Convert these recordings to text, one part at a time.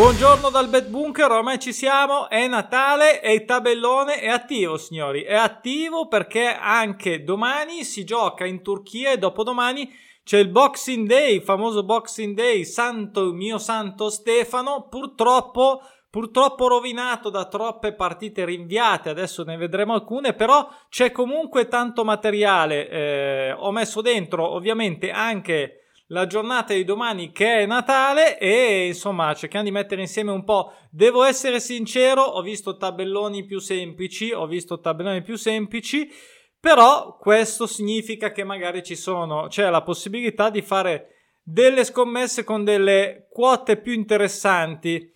Buongiorno dal Bet Bunker, ormai ci siamo, è Natale e il tabellone è attivo signori, è attivo perché anche domani si gioca in Turchia e dopodomani c'è il Boxing Day, il famoso Boxing Day, santo mio santo Stefano, purtroppo purtroppo rovinato da troppe partite rinviate, adesso ne vedremo alcune, però c'è comunque tanto materiale. Eh, ho messo dentro ovviamente anche la giornata di domani che è Natale e insomma cerchiamo di mettere insieme un po'. Devo essere sincero, ho visto tabelloni più semplici, ho visto tabelloni più semplici, però questo significa che magari ci sono, c'è la possibilità di fare delle scommesse con delle quote più interessanti.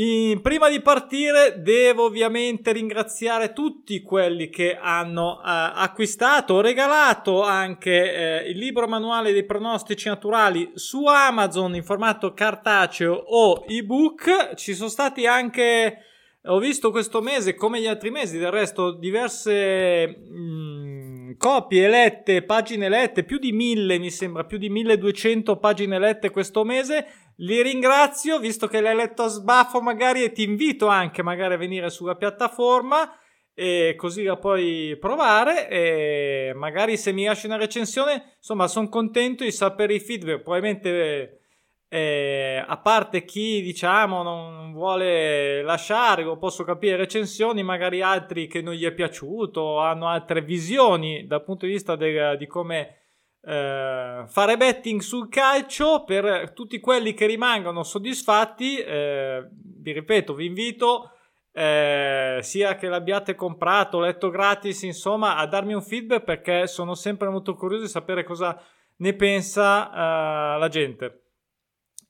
In, prima di partire devo ovviamente ringraziare tutti quelli che hanno eh, acquistato regalato anche eh, il libro manuale dei pronostici naturali su Amazon in formato cartaceo o ebook. Ci sono stati anche, ho visto questo mese come gli altri mesi, del resto diverse mh, mm, copie lette, pagine lette, più di mille mi sembra, più di 1200 pagine lette questo mese li ringrazio, visto che l'hai letto a sbaffo magari e ti invito anche magari a venire sulla piattaforma e così la puoi provare. E magari se mi lasci una recensione, insomma, sono contento di sapere i feedback, probabilmente eh, a parte chi diciamo non vuole lasciare o posso capire recensioni, magari altri che non gli è piaciuto, hanno altre visioni dal punto di vista del, di come eh, fare betting sul calcio per tutti quelli che rimangono soddisfatti. Eh, vi ripeto, vi invito eh, sia che l'abbiate comprato, letto gratis, insomma, a darmi un feedback perché sono sempre molto curioso di sapere cosa ne pensa eh, la gente.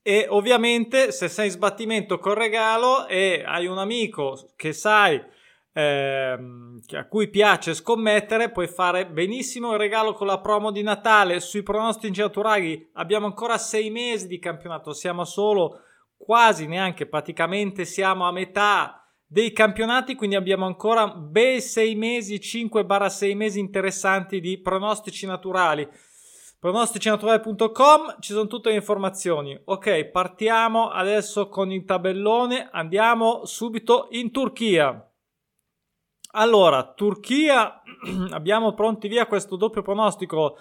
E ovviamente, se sei in sbattimento col regalo e hai un amico che sai ehm, a cui piace scommettere, puoi fare benissimo il regalo con la promo di Natale sui pronostici naturali. Abbiamo ancora sei mesi di campionato, siamo solo quasi neanche praticamente siamo a metà dei campionati, quindi abbiamo ancora bei sei mesi, 5-6 mesi interessanti di pronostici naturali. Pronosticinaturali.com ci sono tutte le informazioni. Ok, partiamo adesso con il tabellone. Andiamo subito in Turchia. Allora, Turchia, abbiamo pronti via questo doppio pronostico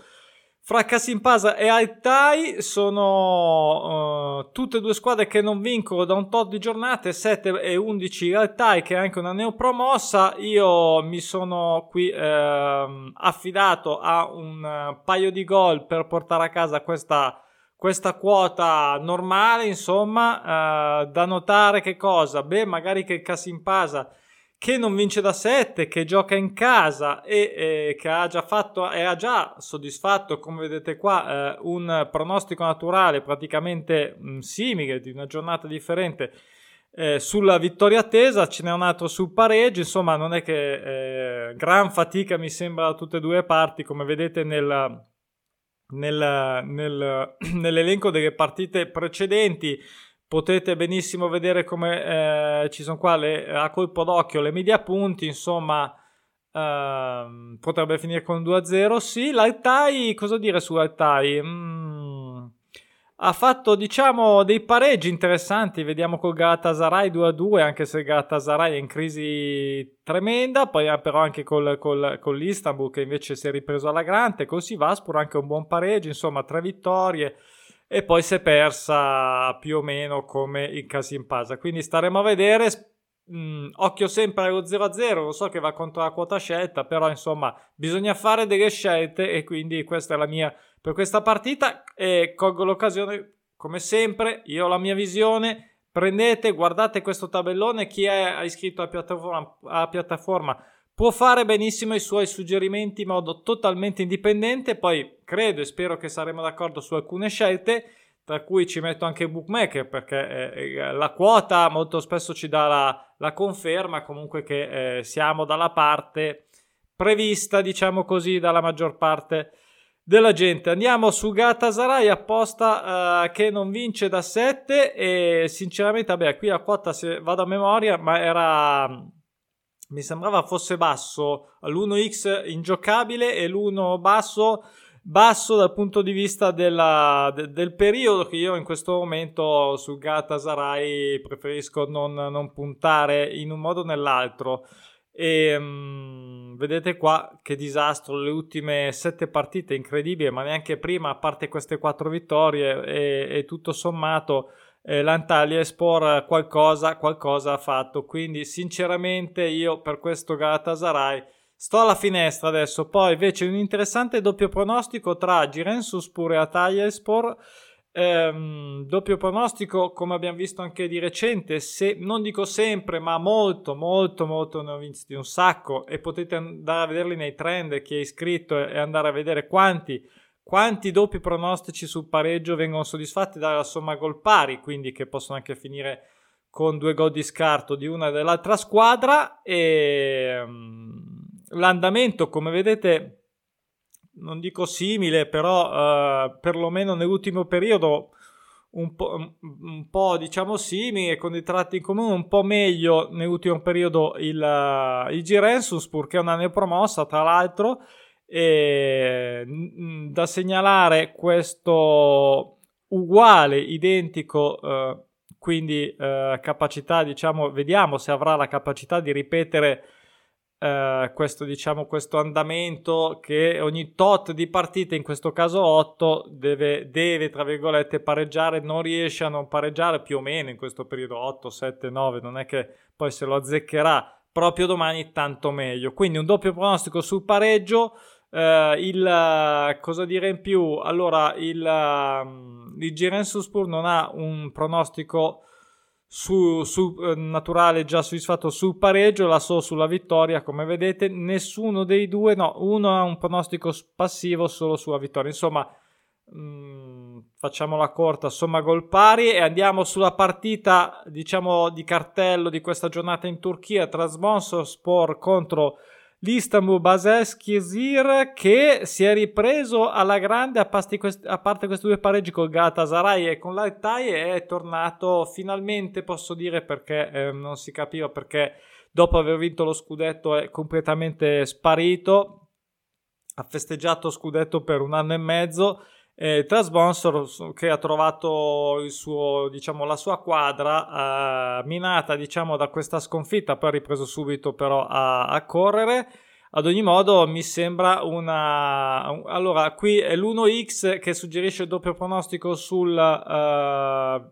fra Kasimpasa e Altai. Sono uh, tutte e due squadre che non vincono da un tot di giornate, 7 e 11 Altai che è anche una neopromossa. Io mi sono qui uh, affidato a un paio di gol per portare a casa questa questa quota normale, insomma, uh, da notare che cosa? Beh, magari che il Kasimpasa che non vince da 7, che gioca in casa e eh, che ha già fatto e ha già soddisfatto, come vedete qua, eh, un pronostico naturale praticamente mh, mm, simile di una giornata differente eh, sulla vittoria attesa, ce n'è un altro sul pareggio, insomma non è che eh, gran fatica mi sembra da tutte e due le parti, come vedete nel, nel, nel, nell'elenco delle partite precedenti potete benissimo vedere come eh, ci sono qua le, a colpo d'occhio le media punti, insomma eh, potrebbe finire con 2-0, sì, l'Altai, cosa dire su Altai? Mm, ha fatto diciamo dei pareggi interessanti, vediamo col Galatasaray 2-2, anche se Galatasaray è in crisi tremenda, poi però anche col, col, con l'Istanbul che invece si è ripreso alla grande, col Sivaspur anche un buon pareggio, insomma tre vittorie, e poi si è persa più o meno come il Casimpasa. Quindi staremo a vedere. Mm, occhio sempre allo 0-0, lo so che va contro la quota scelta, però insomma bisogna fare delle scelte e quindi questa è la mia per questa partita e colgo l'occasione come sempre, io ho la mia visione, prendete, guardate questo tabellone, chi è iscritto alla piattaforma, alla piattaforma può fare benissimo i suoi suggerimenti in modo totalmente indipendente, poi credo e spero che saremo d'accordo su alcune scelte, tra cui ci metto anche bookmaker perché eh, la quota molto spesso ci dà la, la conferma comunque che eh, siamo dalla parte prevista, diciamo così, dalla maggior parte della gente. Andiamo su Gatasaray apposta uh, che non vince da 7 e sinceramente, vabbè, qui la quota se vado a memoria, ma era mi sembrava fosse basso l'1x ingiocabile e l'1 basso basso dal punto di vista della, de, del periodo che io in questo momento su Galatasaray preferisco non, non puntare in un modo o nell'altro. E um, vedete qua che disastro, le ultime sette partite incredibili, ma neanche prima, a parte queste quattro vittorie e, e tutto sommato eh, l'Antalya Sport qualcosa, qualcosa ha fatto. Quindi sinceramente io per questo Galatasaray sto alla finestra adesso. Poi invece un interessante doppio pronostico tra Girensuspur e Antalya Sport Ehm, doppio pronostico, come abbiamo visto anche di recente, se non dico sempre, ma molto, molto, molto ne ho visti un sacco e potete andare a vederli nei trend chi è iscritto e andare a vedere quanti, quanti doppi pronostici sul pareggio vengono soddisfatti dalla somma gol pari, quindi che possono anche finire con due gol di scarto di una e dell'altra squadra e um, l'andamento, come vedete, non dico simile, però uh, perlomeno nell'ultimo periodo un po', un po', diciamo simile, con dei tratti in comune un po' meglio nell'ultimo periodo il, il Girensus, purché è una neopromossa tra l'altro. E, mh, da segnalare questo uguale, identico, uh, quindi uh, capacità, diciamo, vediamo se avrà la capacità di ripetere Uh, questo, diciamo, questo andamento che ogni tot di partite, in questo caso 8, deve, deve, tra virgolette, pareggiare, non riesce a non pareggiare più o meno in questo periodo 8, 7, 9, non è che poi se lo azzeccherà proprio domani tanto meglio. Quindi un doppio pronostico sul pareggio, uh, il, uh, cosa dire in più? Allora, il, uh, il Girensuspur non ha un pronostico su, su eh, naturale già soddisfatto sul pareggio, la so sulla vittoria, come vedete, nessuno dei due, no, uno ha un pronostico passivo solo sulla vittoria. Insomma, mh, mm, facciamola corta, somma gol pari e andiamo sulla partita, diciamo, di cartello di questa giornata in Turchia tra Spor contro l'Istanbul Basaksehir che si è ripreso alla grande a, quest- a parte questi due pareggi con Galatasaray e con l'Altai è tornato finalmente posso dire perché eh, non si capiva perché dopo aver vinto lo scudetto è completamente sparito. Ha festeggiato scudetto per un anno e mezzo eh, Trasbonsor che ha trovato suo, diciamo, la sua quadra eh, minata diciamo, da questa sconfitta, poi ha ripreso subito però a, a correre. Ad ogni modo mi sembra una... Allora, qui è l'1x che suggerisce il doppio pronostico sul, uh,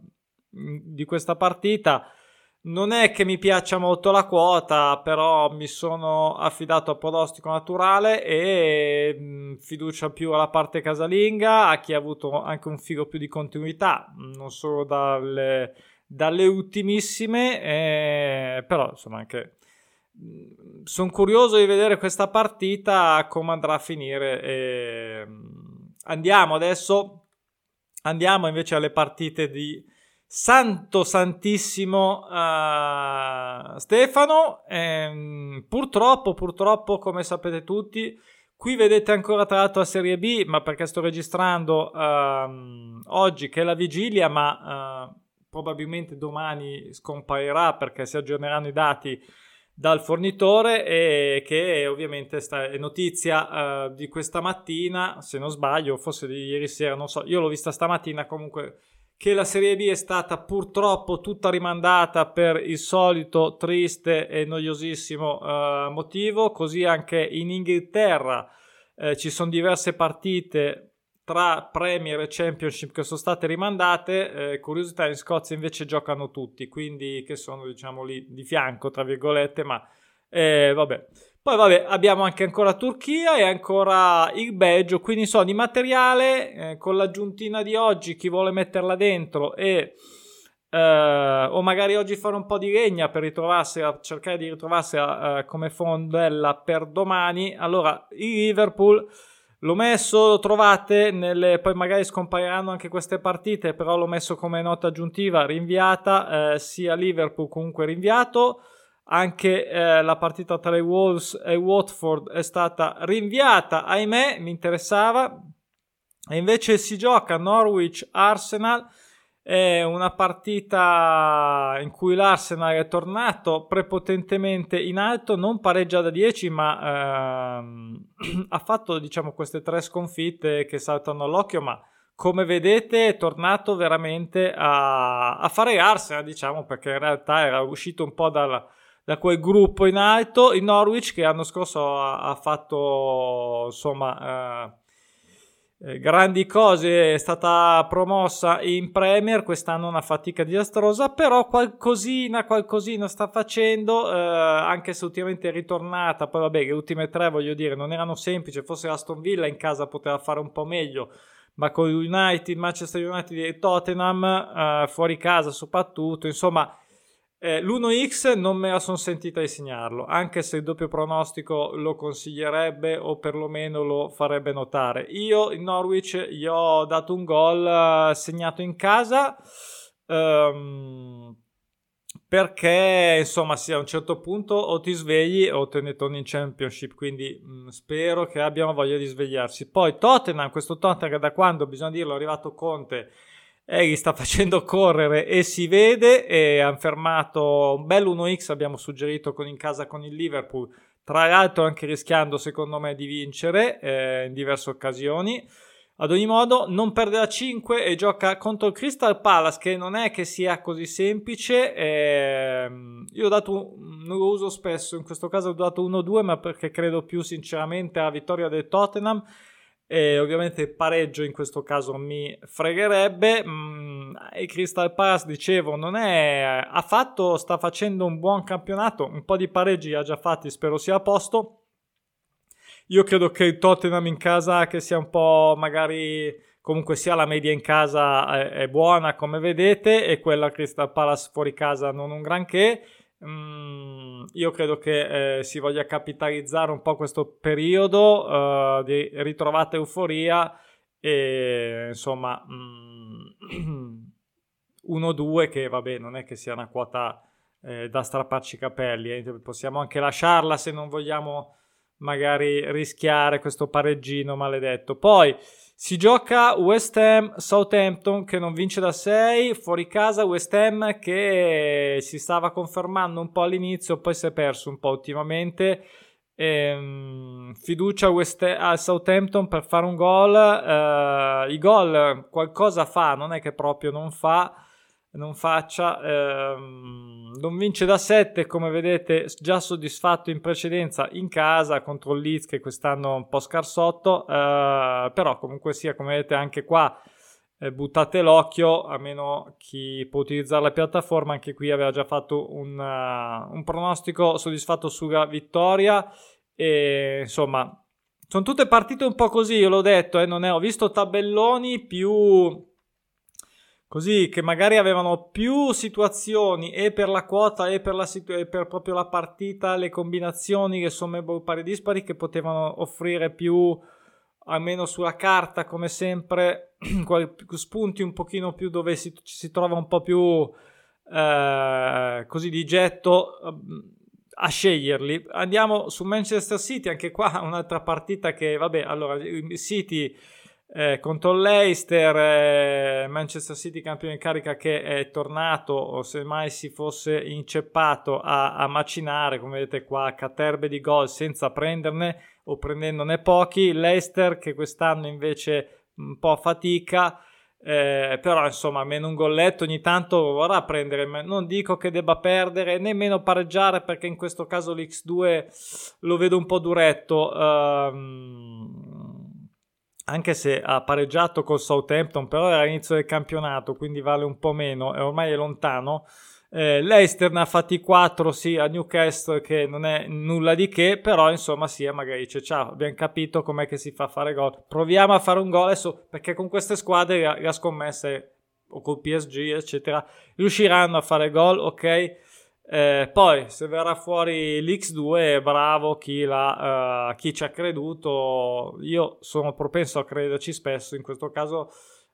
di questa partita non è che mi piaccia molto la quota, però mi sono affidato a pronostico naturale e mm, fiducia più alla parte casalinga, a chi ha avuto anche un figo più di continuità, non solo dalle, dalle ultimissime, eh, però insomma anche mm, sono curioso di vedere questa partita come andrà a finire. E, mm, andiamo adesso, andiamo invece alle partite di Santo Santissimo uh, Stefano. Ehm, purtroppo, purtroppo, come sapete tutti, qui vedete ancora tra l'altro la Serie B, ma perché sto registrando uh, oggi che è la vigilia, ma uh, probabilmente domani scomparirà perché si aggiorneranno i dati dal fornitore e che ovviamente è notizia uh, di questa mattina, se non sbaglio, forse di ieri sera, non so, io l'ho vista stamattina comunque che la Serie B è stata purtroppo tutta rimandata per il solito triste e noiosissimo uh, motivo, così anche in Inghilterra eh, ci sono diverse partite tra Premier e Championship che sono state rimandate, eh, curiosità in Scozia invece giocano tutti, quindi che sono diciamo lì di fianco tra virgolette, ma eh, vabbè. Poi vabbè, abbiamo anche ancora Turchia e ancora il Belgio, quindi insomma di materiale eh, con l'aggiuntina di oggi, chi vuole metterla dentro e eh, o magari oggi fare un po' di legna per ritrovarsela, cercare di ritrovarsela eh, come fondella per domani. Allora, il Liverpool l'ho messo, lo trovate nelle, poi magari scompariranno anche queste partite, però l'ho messo come nota aggiuntiva rinviata, eh, sia Liverpool comunque rinviato anche eh, la partita tra i Wolves e Watford è stata rinviata, ahimè, mi interessava. E invece si gioca Norwich Arsenal. È una partita in cui l'Arsenal è tornato prepotentemente in alto, non pareggia da 10, ma ehm, ha fatto diciamo queste tre sconfitte che saltano all'occhio, ma come vedete è tornato veramente a, a fare Arsenal, diciamo, perché in realtà era uscito un po' dal, da quel gruppo in alto, il Norwich che l'anno scorso ha, ha fatto insomma eh, eh, grandi cose, è stata promossa in Premier, quest'anno una fatica disastrosa, però qualcosina, qualcosina sta facendo, eh, anche se ultimamente è ritornata, poi vabbè le ultime tre voglio dire non erano semplici, forse Aston Villa in casa poteva fare un po' meglio, ma con United, Manchester United e Tottenham, eh, fuori casa soprattutto, insomma eh, l'1x non me la sono sentita di segnarlo, anche se il doppio pronostico lo consiglierebbe o perlomeno lo farebbe notare. Io in Norwich gli ho dato un gol uh, segnato in casa um, perché insomma sì, a un certo punto o ti svegli o te ne torni in Championship, quindi mh, mm, spero che abbiano voglia di svegliarsi. Poi Tottenham, questo Tottenham da quando, bisogna dirlo, è arrivato Conte Egli sta facendo correre e si vede e hanno fermato un bel 1x abbiamo suggerito con in casa con il Liverpool. Tra l'altro anche rischiando secondo me di vincere eh, in diverse occasioni. Ad ogni modo non perde a 5 e gioca contro il Crystal Palace che non è che sia così semplice. Eh, io ho dato non lo uso spesso in questo caso ho dato 1-2 ma perché credo più sinceramente alla vittoria del Tottenham e ovviamente il pareggio in questo caso mi fregherebbe. Mm, il Crystal Palace, dicevo, non è. Ha fatto, sta facendo un buon campionato. Un po' di pareggi ha già fatti, spero sia a posto. Io credo che il Tottenham in casa, che sia un po' magari. Comunque sia la media in casa è buona come vedete e quella Crystal Palace fuori casa non un granché Mm, io credo che eh, si voglia capitalizzare un po' questo periodo uh, di ritrovata euforia e insomma mm, 1-2 che vabbè non è che sia una quota eh, da strapparci i capelli eh. possiamo anche lasciarla se non vogliamo magari rischiare questo pareggino maledetto poi si gioca West Ham Southampton che non vince da 6, fuori casa West Ham che si stava confermando un po' all'inizio, poi si è perso un po' ultimamente. Ehm, fiducia a Southampton per fare un gol. Eh, I gol qualcosa fa, non è che proprio non fa non faccia. Ehm, non vince da 7, come vedete, già soddisfatto in precedenza in casa contro il Leeds che quest'anno è un po' scarsotto, eh, però comunque sia, come vedete anche qua eh, buttate l'occhio, a meno chi può utilizzare la piattaforma, anche qui aveva già fatto un, uh, un pronostico soddisfatto sulla vittoria e insomma sono tutte partite un po' così, io l'ho detto, eh, non è, ho visto tabelloni più così che magari avevano più situazioni e per la quota e per, la situ- e per proprio la partita, le combinazioni che somme pari dispari che potevano offrire più almeno sulla carta come sempre spunti un pochino più dove si, si trova un po' più eh, così di getto ehm, a sceglierli. Andiamo su Manchester City anche qua un'altra partita che vabbè allora City eh, contro l'Eister, eh, Manchester City campione in carica che è tornato o se mai si fosse inceppato a, a macinare, come vedete qua, caterbe di gol senza prenderne o prendendone pochi. L'Eister che quest'anno invece un po' fatica. Eh, però insomma almeno un golletto ogni tanto vorrà prendere non dico che debba perdere nemmeno pareggiare perché in questo caso l'X2 lo vedo un po' duretto um, anche se ha pareggiato col Southampton, però era all'inizio del campionato, quindi vale un po' meno e ormai è lontano. Eh, Leicester ne ha fatti 4 sì a Newcastle che non è nulla di che però insomma sì magari dice ciao abbiamo capito com'è che si fa a fare gol proviamo a fare un gol adesso perché con queste squadre la, la scommessa o col PSG eccetera riusciranno a fare gol ok eh, poi, se verrà fuori l'X2, bravo chi, uh, chi, ci ha creduto. Io sono propenso a crederci spesso, in questo caso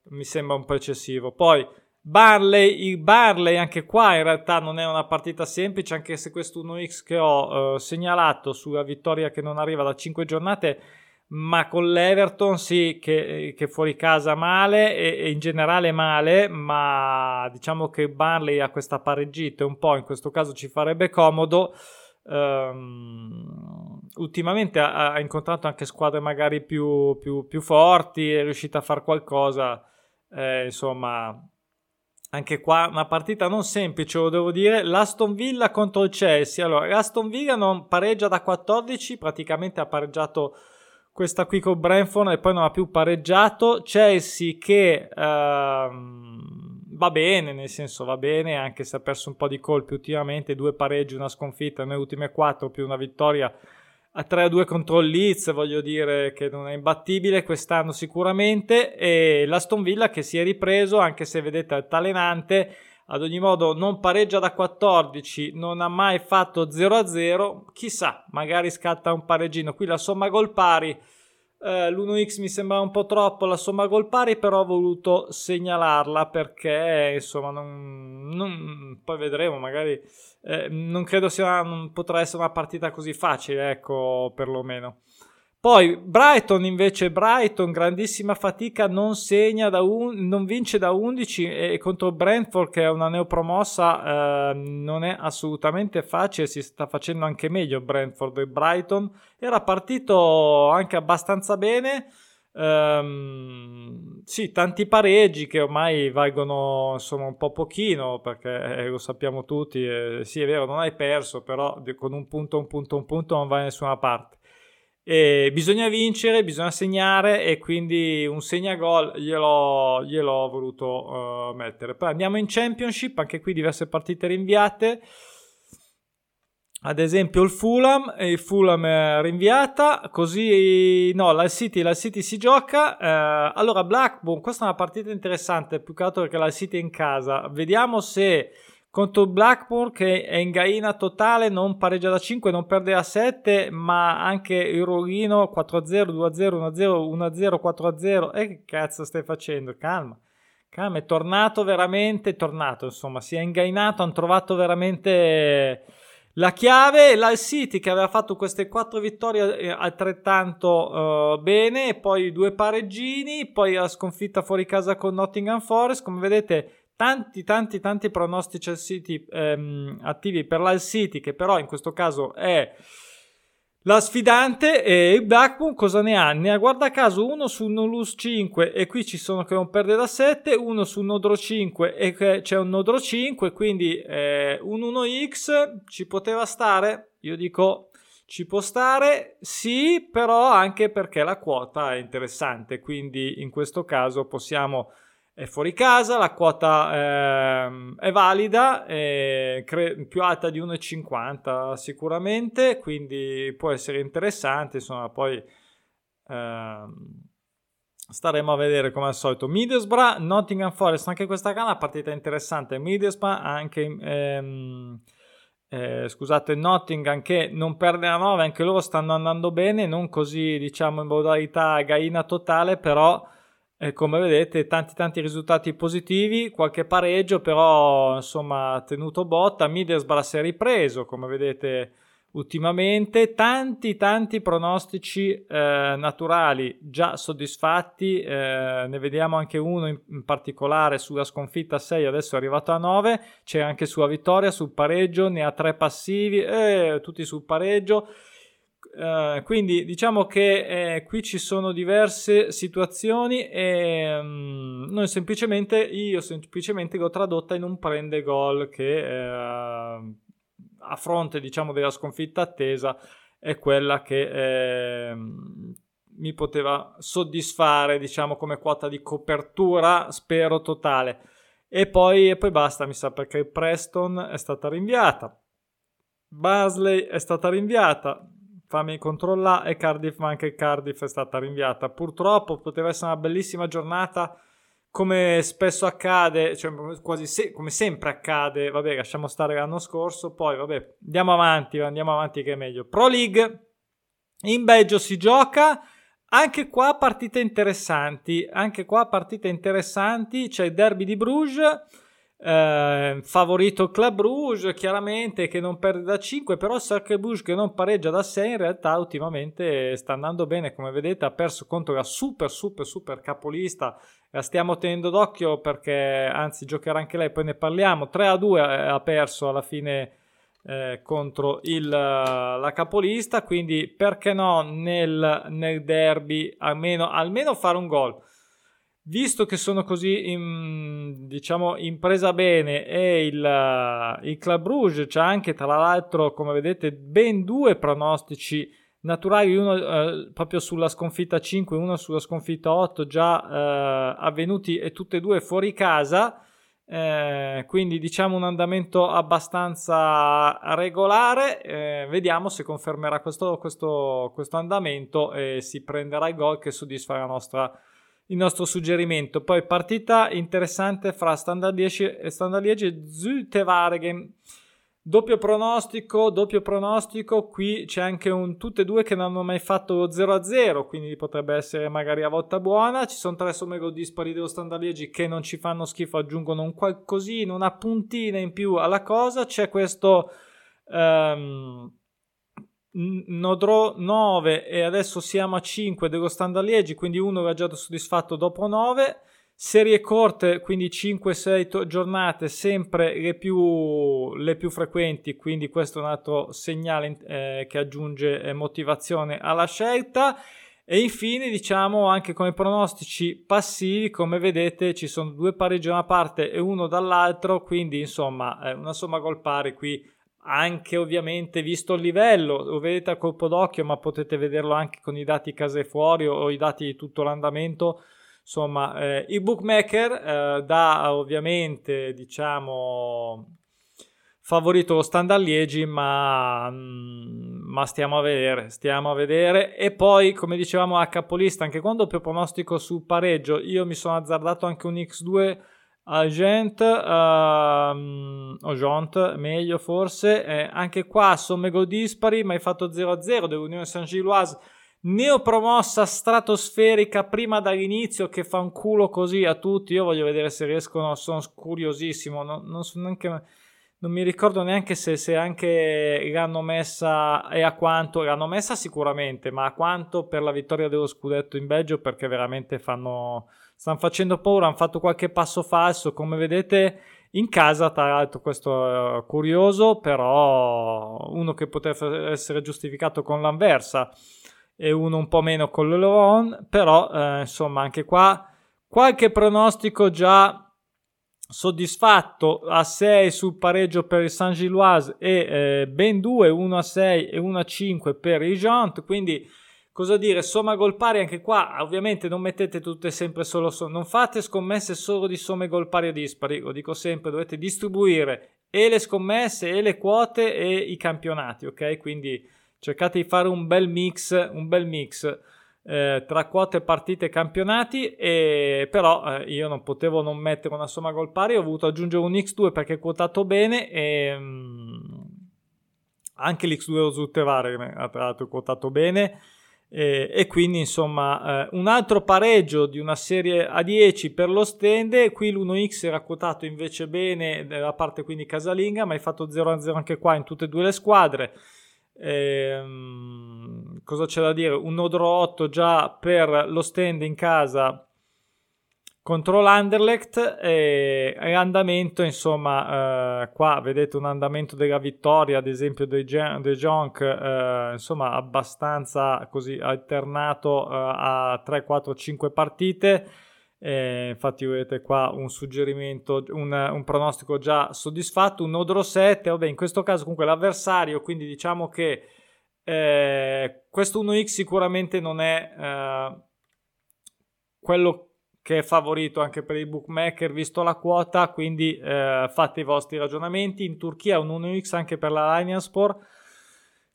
mi sembra un po' eccessivo. Poi, Barley, Barley anche qua in realtà non è una partita semplice, anche se questo 1x che ho uh, segnalato sulla vittoria che non arriva da 5 giornate ma con l'Everton sì che, che fuori casa male e, e, in generale male, ma diciamo che Barley ha questa pareggita un po', in questo caso ci farebbe comodo. Um, ultimamente ha, ha, incontrato anche squadre magari più, più, più forti, è riuscita a fare qualcosa, eh, insomma anche qua una partita non semplice, lo devo dire. L'Aston Villa contro il Chelsea. Allora, l'Aston Villa non pareggia da 14, praticamente ha pareggiato questa qui con Brentford e poi non ha più pareggiato. Chelsea che ehm, va bene, nel senso va bene, anche se ha perso un po' di colpi ultimamente, due pareggi, una sconfitta nelle ultime quattro più una vittoria a 3-2 contro il Leeds, voglio dire che non è imbattibile quest'anno sicuramente, e l'Aston Villa che si è ripreso, anche se vedete altalenante, ad ogni modo non pareggia da 14, non ha mai fatto 0-0, chissà, magari scatta un pareggino, qui la somma gol pari eh, l'1x mi sembra un po' troppo la somma gol pari, però ho voluto segnalarla perché insomma non, non, poi vedremo, magari eh, non credo sia non potrà essere una partita così facile, ecco, perlomeno. Poi Brighton invece, Brighton, grandissima fatica, non segna da un, non vince da 11 e contro Brentford che è una neopromossa eh, non è assolutamente facile, si sta facendo anche meglio Brentford e Brighton. Era partito anche abbastanza bene. Um, sì, tanti pareggi che ormai valgono insomma un po' pochino perché eh, lo sappiamo tutti. Eh, sì, è vero, non hai perso, però con un punto, un punto, un punto non vai da nessuna parte. E bisogna vincere, bisogna segnare e quindi un segnagol gliel'ho, gliel'ho voluto uh, mettere. Poi andiamo in Championship, anche qui diverse partite rinviate. Ad esempio il Fulham, il Fulham è rinviata, così no, la City, la City si gioca. Eh, allora Blackburn, questa è una partita interessante, più che altro perché la City è in casa. Vediamo se contro Blackburn che è in gaina totale, non pareggia da 5, non perde da 7, ma anche il rollino 4-0, 2-0, 1-0, 1-0, 4-0. E che cazzo stai facendo? Calma. Calma, è tornato veramente, è tornato, insomma, si è ingainato, hanno trovato veramente la chiave. L'Al City che aveva fatto queste 4 vittorie eh, altrettanto uh, bene, poi due pareggini, poi la sconfitta fuori casa con Nottingham Forest, come vedete tanti tanti tanti pronostici al City ehm, attivi per l'Al City che però in questo caso è la sfidante e il Blackburn cosa ne ha? Ne ha guarda caso uno su un lose 5 e qui ci sono che non perde da 7, uno su un nodro 5 e c'è un nodro 5, quindi eh, un 1x ci poteva stare? Io dico ci può stare, sì, però anche perché la quota è interessante, quindi in questo caso possiamo è fuori casa, la quota eh, è valida, è cre- più alta di 1,50 sicuramente, quindi può essere interessante, insomma poi eh, staremo a vedere come al solito. Middlesbrough, Nottingham Forest, anche questa è una partita interessante, Middlesbrough anche... Ehm, eh, scusate, Nottingham che non perde la 9, anche loro stanno andando bene, non così diciamo in modalità gaina totale, però e come vedete tanti tanti risultati positivi, qualche pareggio però insomma tenuto botta, Middlesbrough si è ripreso come vedete ultimamente, tanti tanti pronostici eh, naturali già soddisfatti, eh, ne vediamo anche uno in, in, particolare sulla sconfitta 6, adesso è arrivato a 9, c'è anche sulla vittoria, sul pareggio, ne ha tre passivi, eh, tutti sul pareggio. Uh, quindi diciamo che eh, qui ci sono diverse situazioni e um, noi semplicemente io semplicemente l'ho tradotta in un prende gol che eh, a fronte diciamo della sconfitta attesa è quella che eh, mi poteva soddisfare diciamo come quota di copertura spero totale. E poi, e poi basta mi sa perché Preston è stata rinviata. Basley è stata rinviata fammi controllare e Cardiff, ma anche Cardiff è stata rinviata. Purtroppo poteva essere una bellissima giornata come spesso accade, cioè quasi se, come sempre accade, vabbè, lasciamo stare l'anno scorso, poi vabbè, andiamo avanti, andiamo avanti che è meglio. Pro League in Belgio si gioca, anche qua partite interessanti, anche qua partite interessanti, c'è il derby di Bruges Eh, favorito Club Rouge, chiaramente che non perde da 5, però Sacre Rouge che non pareggia da 6 in realtà ultimamente sta andando bene, come vedete ha perso contro la super super super capolista, la stiamo tenendo d'occhio perché anzi giocherà anche lei, poi ne parliamo, 3 a 2 eh, ha perso alla fine eh, contro il, la capolista, quindi perché no nel, nel derby? Almeno, almeno fare un gol visto che sono così in, diciamo in presa bene e il, il Club Rouge c'ha anche tra l'altro come vedete ben due pronostici naturali uno eh, proprio sulla sconfitta 5 uno sulla sconfitta 8 già eh, avvenuti e tutte e due fuori casa. Eh, quindi diciamo un andamento abbastanza regolare. Eh, vediamo se confermerà questo, questo, questo andamento e si prenderà il gol che soddisfa la nostra il nostro suggerimento. Poi partita interessante fra Standard 10 e Standard 10 e Zulte Waregem. Doppio pronostico, doppio pronostico, qui c'è anche un tutte e due che non hanno mai fatto lo 0-0, quindi potrebbe essere magari a volta buona. Ci sono tre somme gol dispari dello Standard Liegi che non ci fanno schifo, aggiungono un qualcosina, una puntina in più alla cosa. C'è questo um, Nodro 9 e adesso siamo a 5 dello Standard Liegi, quindi uno era già soddisfatto dopo 9. Serie corte, quindi 5-6 to- giornate, sempre le più, le più, frequenti, quindi questo è un altro segnale eh, che aggiunge eh, motivazione alla scelta. E infine, diciamo anche come pronostici passivi, come vedete, ci sono due pareggi da una parte e uno dall'altro, quindi insomma, una somma gol pari qui anche ovviamente visto il livello, lo vedete a colpo d'occhio, ma potete vederlo anche con i dati case fuori o, o i dati di tutto l'andamento. Insomma, eh, il bookmaker eh, dà ovviamente, diciamo, favorito lo standard Liegi, ma, mm, ma, stiamo a vedere, stiamo a vedere. E poi, come dicevamo a capolista, anche quando più pronostico sul pareggio, io mi sono azzardato anche un X2 Agent, uh, o Jont, meglio forse, eh, anche qua somme gol dispari, ma hai fatto 0-0 dell'Unione Saint-Gilloise, neopromossa stratosferica prima dall'inizio che fa un culo così a tutti, io voglio vedere se riescono, sono curiosissimo, non, non, so neanche, non mi ricordo neanche se, se, anche l'hanno messa e a quanto, l'hanno messa sicuramente, ma a quanto per la vittoria dello scudetto in Belgio perché veramente fanno stanno facendo paura, hanno fatto qualche passo falso, come vedete in casa, tra l'altro questo è curioso, però uno che potrebbe essere giustificato con l'Anversa e uno un po' meno con l'Eleron, però eh, insomma anche qua qualche pronostico già soddisfatto. A 6 sul pareggio per il Saint Gilloise e eh, ben 2, 1 a 6 e 1 a 5 per il Jant, quindi Cosa dire? Somma gol pari anche qua, ovviamente non mettete tutte sempre solo somme, non fate scommesse solo di somme gol pari o dispari, lo dico sempre, dovete distribuire e le scommesse e le quote e i campionati, ok? Quindi cercate di fare un bel mix, un bel mix eh, tra quote, partite e campionati, e, però eh, io non potevo non mettere una somma gol pari, ho voluto aggiungere un X2 perché è quotato bene e mm, anche l'X2 lo Zuttevare tra l'altro è quotato bene eh, e quindi insomma eh, un altro pareggio di una serie a 10 per lo stand qui l'1x era quotato invece bene nella parte quindi casalinga ma hai fatto 0-0 anche qua in tutte e due le squadre. Ehm, cosa c'è da dire? Un nodro 8 già per lo stand in casa contro l'Anderlecht e, andamento insomma eh, qua vedete un andamento della vittoria ad esempio dei, dei Jonk eh, insomma abbastanza così alternato eh, a 3 4 5 partite. Eh, infatti vedete qua un suggerimento un, un, pronostico già soddisfatto un Nodro 7 vabbè in questo caso comunque l'avversario quindi diciamo che eh, questo 1x sicuramente non è eh, quello che è favorito anche per i bookmaker visto la quota, quindi eh, fate i vostri ragionamenti. In Turchia un 1x anche per la Sport.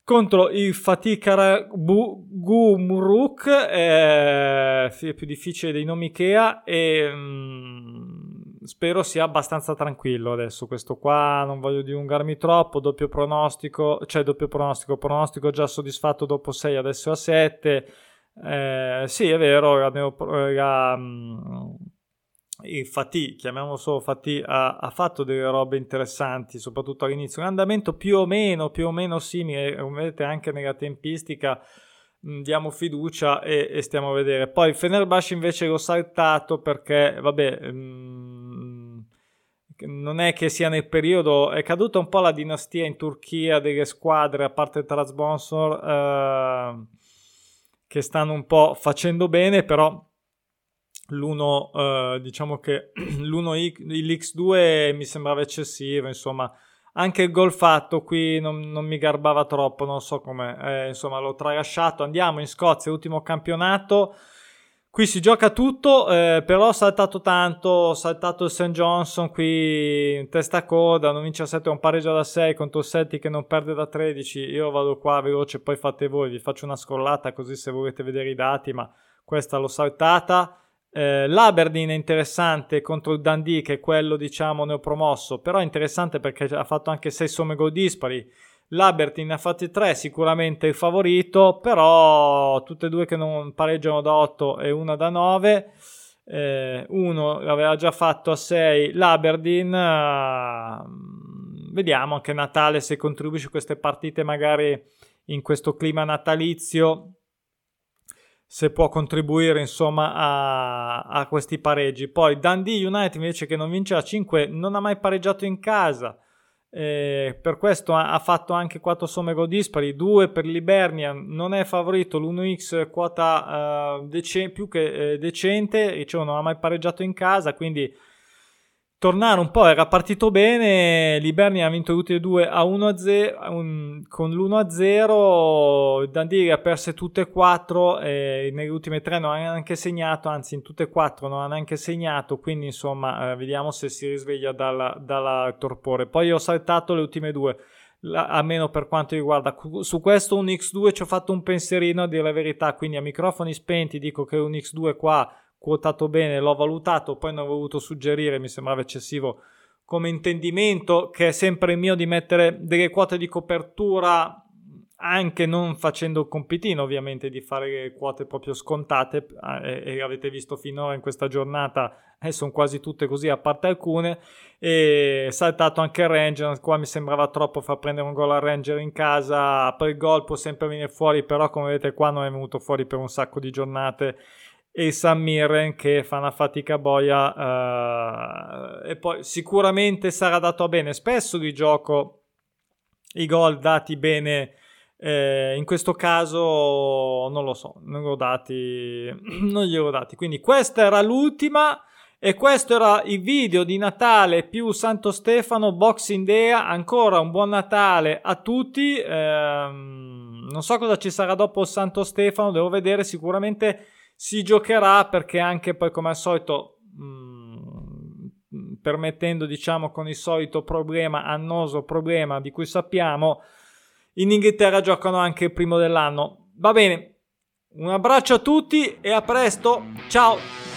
Contro il Fatikara Gumruk, eh, è più difficile dei nomi Ikea e mh, spero sia abbastanza tranquillo adesso questo qua, non voglio dilungarmi troppo, doppio pronostico, cioè doppio pronostico, pronostico già soddisfatto dopo 6 adesso a 7 eh, sì, è vero, la, la, mm, il Fatih, chiamiamolo solo Fatih, ha, ha, fatto delle robe interessanti, soprattutto all'inizio. Un andamento più o meno, più o meno simile, come vedete anche nella tempistica, mh, diamo fiducia e, e, stiamo a vedere. Poi il Fenerbahce invece l'ho saltato perché, vabbè, mh, non è che sia nel periodo, è caduta un po' la dinastia in Turchia delle squadre, a parte Trasbonsor, eh, che stanno un po' facendo bene, però l'uno uh, diciamo che l'uno l'X2 mi sembrava eccessivo insomma anche il gol fatto qui non, non mi garbava troppo non so come eh, insomma l'ho tralasciato. Andiamo in Scozia ultimo campionato qui si gioca tutto eh, però ho saltato tanto ho saltato il St. Johnson qui in testa coda non vince a 7 un pareggio da 6 contro il Celtic che non perde da 13 io vado qua veloce poi fate voi vi faccio una scollata così se volete vedere i dati ma questa l'ho saltata eh, L'Aberdeen è interessante contro il Dundee, che è quello diciamo neopromosso, però è interessante perché ha fatto anche 6 somme gol dispari. L'Aberdeen ne ha fatti 3, sicuramente il favorito, però tutte e due che non pareggiano da 8 e una da 9. Eh, uno l'aveva già fatto a 6 l'Aberdeen. Uh, vediamo anche Natale se contribuisce a queste partite, magari in questo clima natalizio se può contribuire insomma a, a, questi pareggi. Poi Dundee United invece che non vince a 5 non ha mai pareggiato in casa. Eh, per questo ha, ha, fatto anche 4 somme dispari, 2 per l'Ibernia, non è favorito l'1x quota uh, dec- più che eh, decente, dicevo non ha mai pareggiato in casa, quindi tornare un po', era partito bene, l'Ibernia ha vinto tutti e due a 1-0, un, con l'1-0, Dandiri ha perso tutte e quattro, e nelle ultime tre non ha neanche segnato, anzi in tutte e quattro non ha neanche segnato, quindi insomma eh, vediamo se si risveglia dalla, dalla torpore. Poi ho saltato le ultime due. La, almeno per quanto riguarda su questo un X2 ci ho fatto un pensierino a dire la verità quindi a microfoni spenti dico che un X2 qua quotato bene, l'ho valutato, poi non ho voluto suggerire, mi sembrava eccessivo come intendimento, che è sempre il mio di mettere delle quote di copertura anche non facendo il compitino ovviamente di fare quote proprio scontate eh, e, e avete visto finora in questa giornata eh, sono quasi tutte così a parte alcune e saltato anche il Ranger qua mi sembrava troppo far prendere un gol al Ranger in casa per il gol può sempre venire fuori però come vedete qua non è venuto fuori per un sacco di giornate e San Mirren che fa una fatica boia uh, e poi sicuramente sarà dato bene. Spesso di gioco i gol dati bene eh, in questo caso non lo so non glielo dati non glielo dati. Quindi questa era l'ultima e questo era il video di Natale più Santo Stefano Boxing Day ancora un buon Natale a tutti. Ehm, non so cosa ci sarà dopo Santo Stefano devo vedere sicuramente si giocherà perché anche poi come al solito mh, mm, permettendo diciamo con il solito problema annoso problema di cui sappiamo in Inghilterra giocano anche il primo dell'anno. Va bene un abbraccio a tutti e a presto. Ciao